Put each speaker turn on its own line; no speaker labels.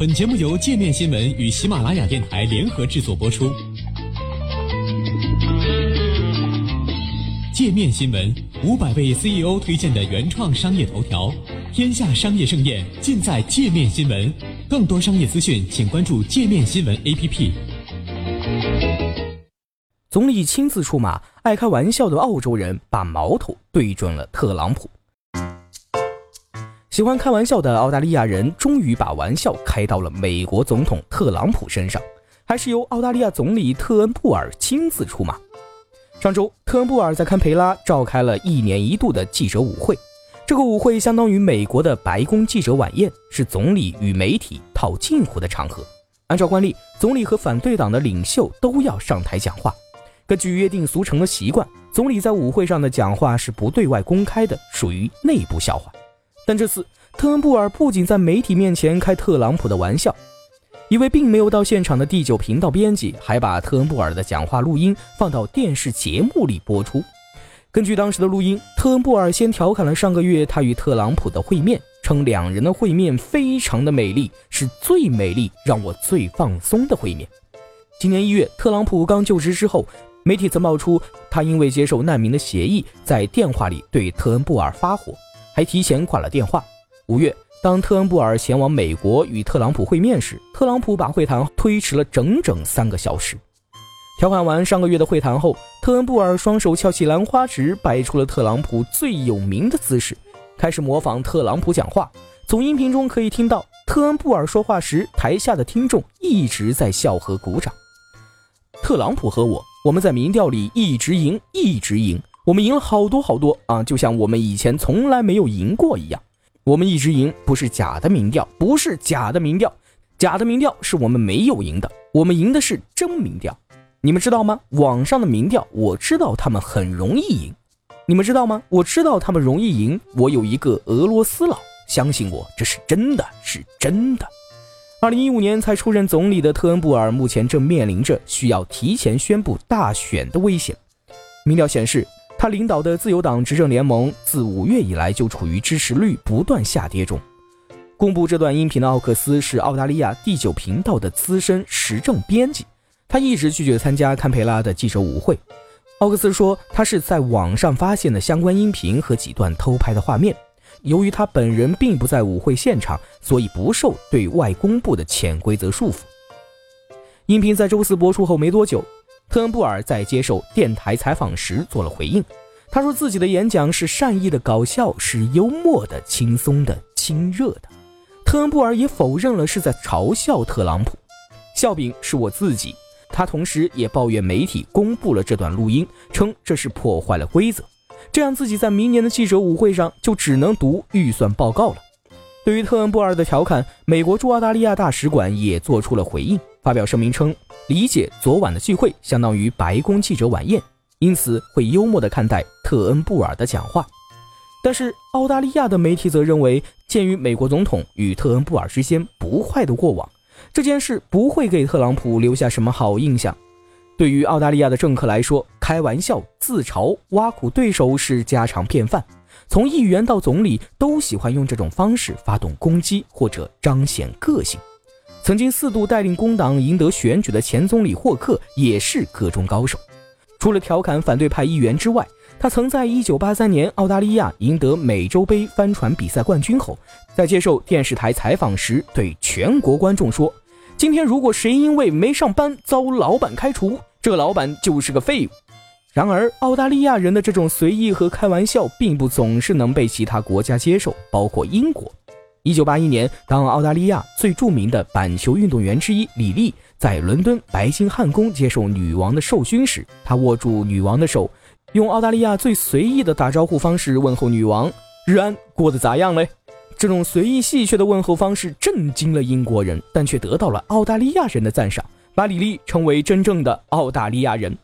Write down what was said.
本节目由界面新闻与喜马拉雅电台联合制作播出。界面新闻五百位 CEO 推荐的原创商业头条，天下商业盛宴尽在界面新闻。更多商业资讯，请关注界面新闻 APP。
总理亲自出马，爱开玩笑的澳洲人把矛头对准了特朗普。喜欢开玩笑的澳大利亚人终于把玩笑开到了美国总统特朗普身上，还是由澳大利亚总理特恩布尔亲自出马。上周，特恩布尔在堪培拉召开了一年一度的记者舞会，这个舞会相当于美国的白宫记者晚宴，是总理与媒体套近乎的场合。按照惯例，总理和反对党的领袖都要上台讲话。根据约定俗成的习惯，总理在舞会上的讲话是不对外公开的，属于内部笑话。但这次，特恩布尔不仅在媒体面前开特朗普的玩笑，一位并没有到现场的第九频道编辑还把特恩布尔的讲话录音放到电视节目里播出。根据当时的录音，特恩布尔先调侃了上个月他与特朗普的会面，称两人的会面非常的美丽，是最美丽、让我最放松的会面。今年一月，特朗普刚就职之后，媒体曾爆出他因为接受难民的协议，在电话里对特恩布尔发火。还提前挂了电话。五月，当特恩布尔前往美国与特朗普会面时，特朗普把会谈推迟了整整三个小时。调侃完上个月的会谈后，特恩布尔双手翘起兰花指，摆出了特朗普最有名的姿势，开始模仿特朗普讲话。从音频中可以听到，特恩布尔说话时，台下的听众一直在笑和鼓掌。特朗普和我，我们在民调里一直赢，一直赢。我们赢了好多好多啊，就像我们以前从来没有赢过一样。我们一直赢，不是假的民调，不是假的民调，假的民调是我们没有赢的，我们赢的是真民调。你们知道吗？网上的民调，我知道他们很容易赢。你们知道吗？我知道他们容易赢。我有一个俄罗斯佬，相信我，这是真的，是真的。二零一五年才出任总理的特恩布尔，目前正面临着需要提前宣布大选的危险。民调显示。他领导的自由党执政联盟自五月以来就处于支持率不断下跌中。公布这段音频的奥克斯是澳大利亚第九频道的资深时政编辑，他一直拒绝参加堪培拉的记者舞会。奥克斯说，他是在网上发现的相关音频和几段偷拍的画面。由于他本人并不在舞会现场，所以不受对外公布的潜规则束缚。音频在周四播出后没多久。特恩布尔在接受电台采访时做了回应，他说自己的演讲是善意的、搞笑，是幽默的、轻松的、亲热的。特恩布尔也否认了是在嘲笑特朗普，笑柄是我自己。他同时也抱怨媒体公布了这段录音，称这是破坏了规则，这样自己在明年的记者舞会上就只能读预算报告了。对于特恩布尔的调侃，美国驻澳大利亚大使馆也做出了回应，发表声明称。理解昨晚的聚会相当于白宫记者晚宴，因此会幽默地看待特恩布尔的讲话。但是澳大利亚的媒体则认为，鉴于美国总统与特恩布尔之间不坏的过往，这件事不会给特朗普留下什么好印象。对于澳大利亚的政客来说，开玩笑、自嘲、挖苦对手是家常便饭，从议员到总理都喜欢用这种方式发动攻击或者彰显个性。曾经四度带领工党赢得选举的前总理霍克也是个中高手。除了调侃反对派议员之外，他曾在1983年澳大利亚赢得美洲杯帆船比赛冠军后，在接受电视台采访时对全国观众说：“今天如果谁因为没上班遭老板开除，这老板就是个废物。”然而，澳大利亚人的这种随意和开玩笑并不总是能被其他国家接受，包括英国。一九八一年，当澳大利亚最著名的板球运动员之一李丽在伦敦白金汉宫接受女王的授勋时，他握住女王的手，用澳大利亚最随意的打招呼方式问候女王：“日安，过得咋样嘞？”这种随意戏谑的问候方式震惊了英国人，但却得到了澳大利亚人的赞赏，把李丽称为真正的澳大利亚人。